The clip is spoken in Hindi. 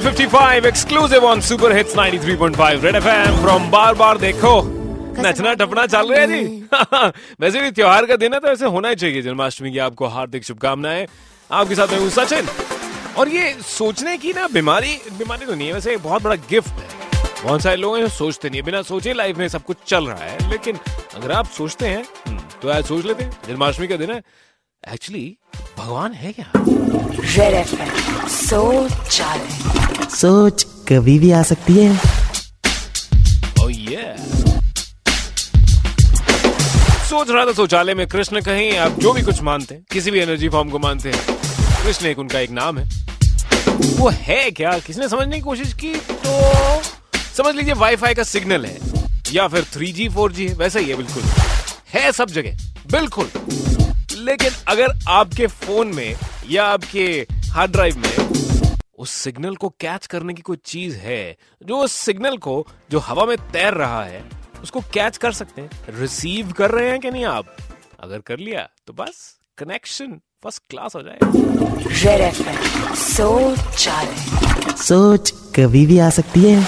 355 exclusive on super hits 93.5 red FM from बार बार देखो नचना टपना चल रहा है जी वैसे भी त्योहार का दिन है तो ऐसे होना ही चाहिए जन्माष्टमी की आपको हार्दिक शुभकामनाएँ आपके साथ मैं हूँ सचिन और ये सोचने की ना बीमारी बीमारी तो नहीं है वैसे बहुत बड़ा गिफ्ट है बहुत सारे लोग हैं सोचते नहीं है बिना सोचे लाइफ में सब कुछ चल रहा है लेकिन अगर आप सोचते हैं हम्म, तो आज सोच लेते हैं जन्माष्टमी का दिन है एक्चुअली भगवान है क्या? सोच सोच कभी भी आ सकती है। Oh yeah. सोच रहा था शौचालय में कृष्ण कहीं आप जो भी कुछ मानते हैं किसी भी एनर्जी फॉर्म को मानते हैं कृष्ण एक उनका एक नाम है। वो है क्या? किसने समझने की कोशिश की? तो समझ लीजिए वाईफाई का सिग्नल है या फिर 3G 4G है वैसा ही है बिल्कुल। है सब जगह बिल्कुल। लेकिन अगर आपके फ़ोन में या आपके हार्ड ड्राइव में उस सिग्नल को कैच करने की कोई चीज़ है जो उस सिग्नल को जो हवा में तैर रहा है उसको कैच कर सकते हैं। रिसीव कर रहे हैं कि नहीं आप? अगर कर लिया तो बस कनेक्शन फ़र्स्ट क्लास हो जाएगा। सोच कभी भी आ सकती है।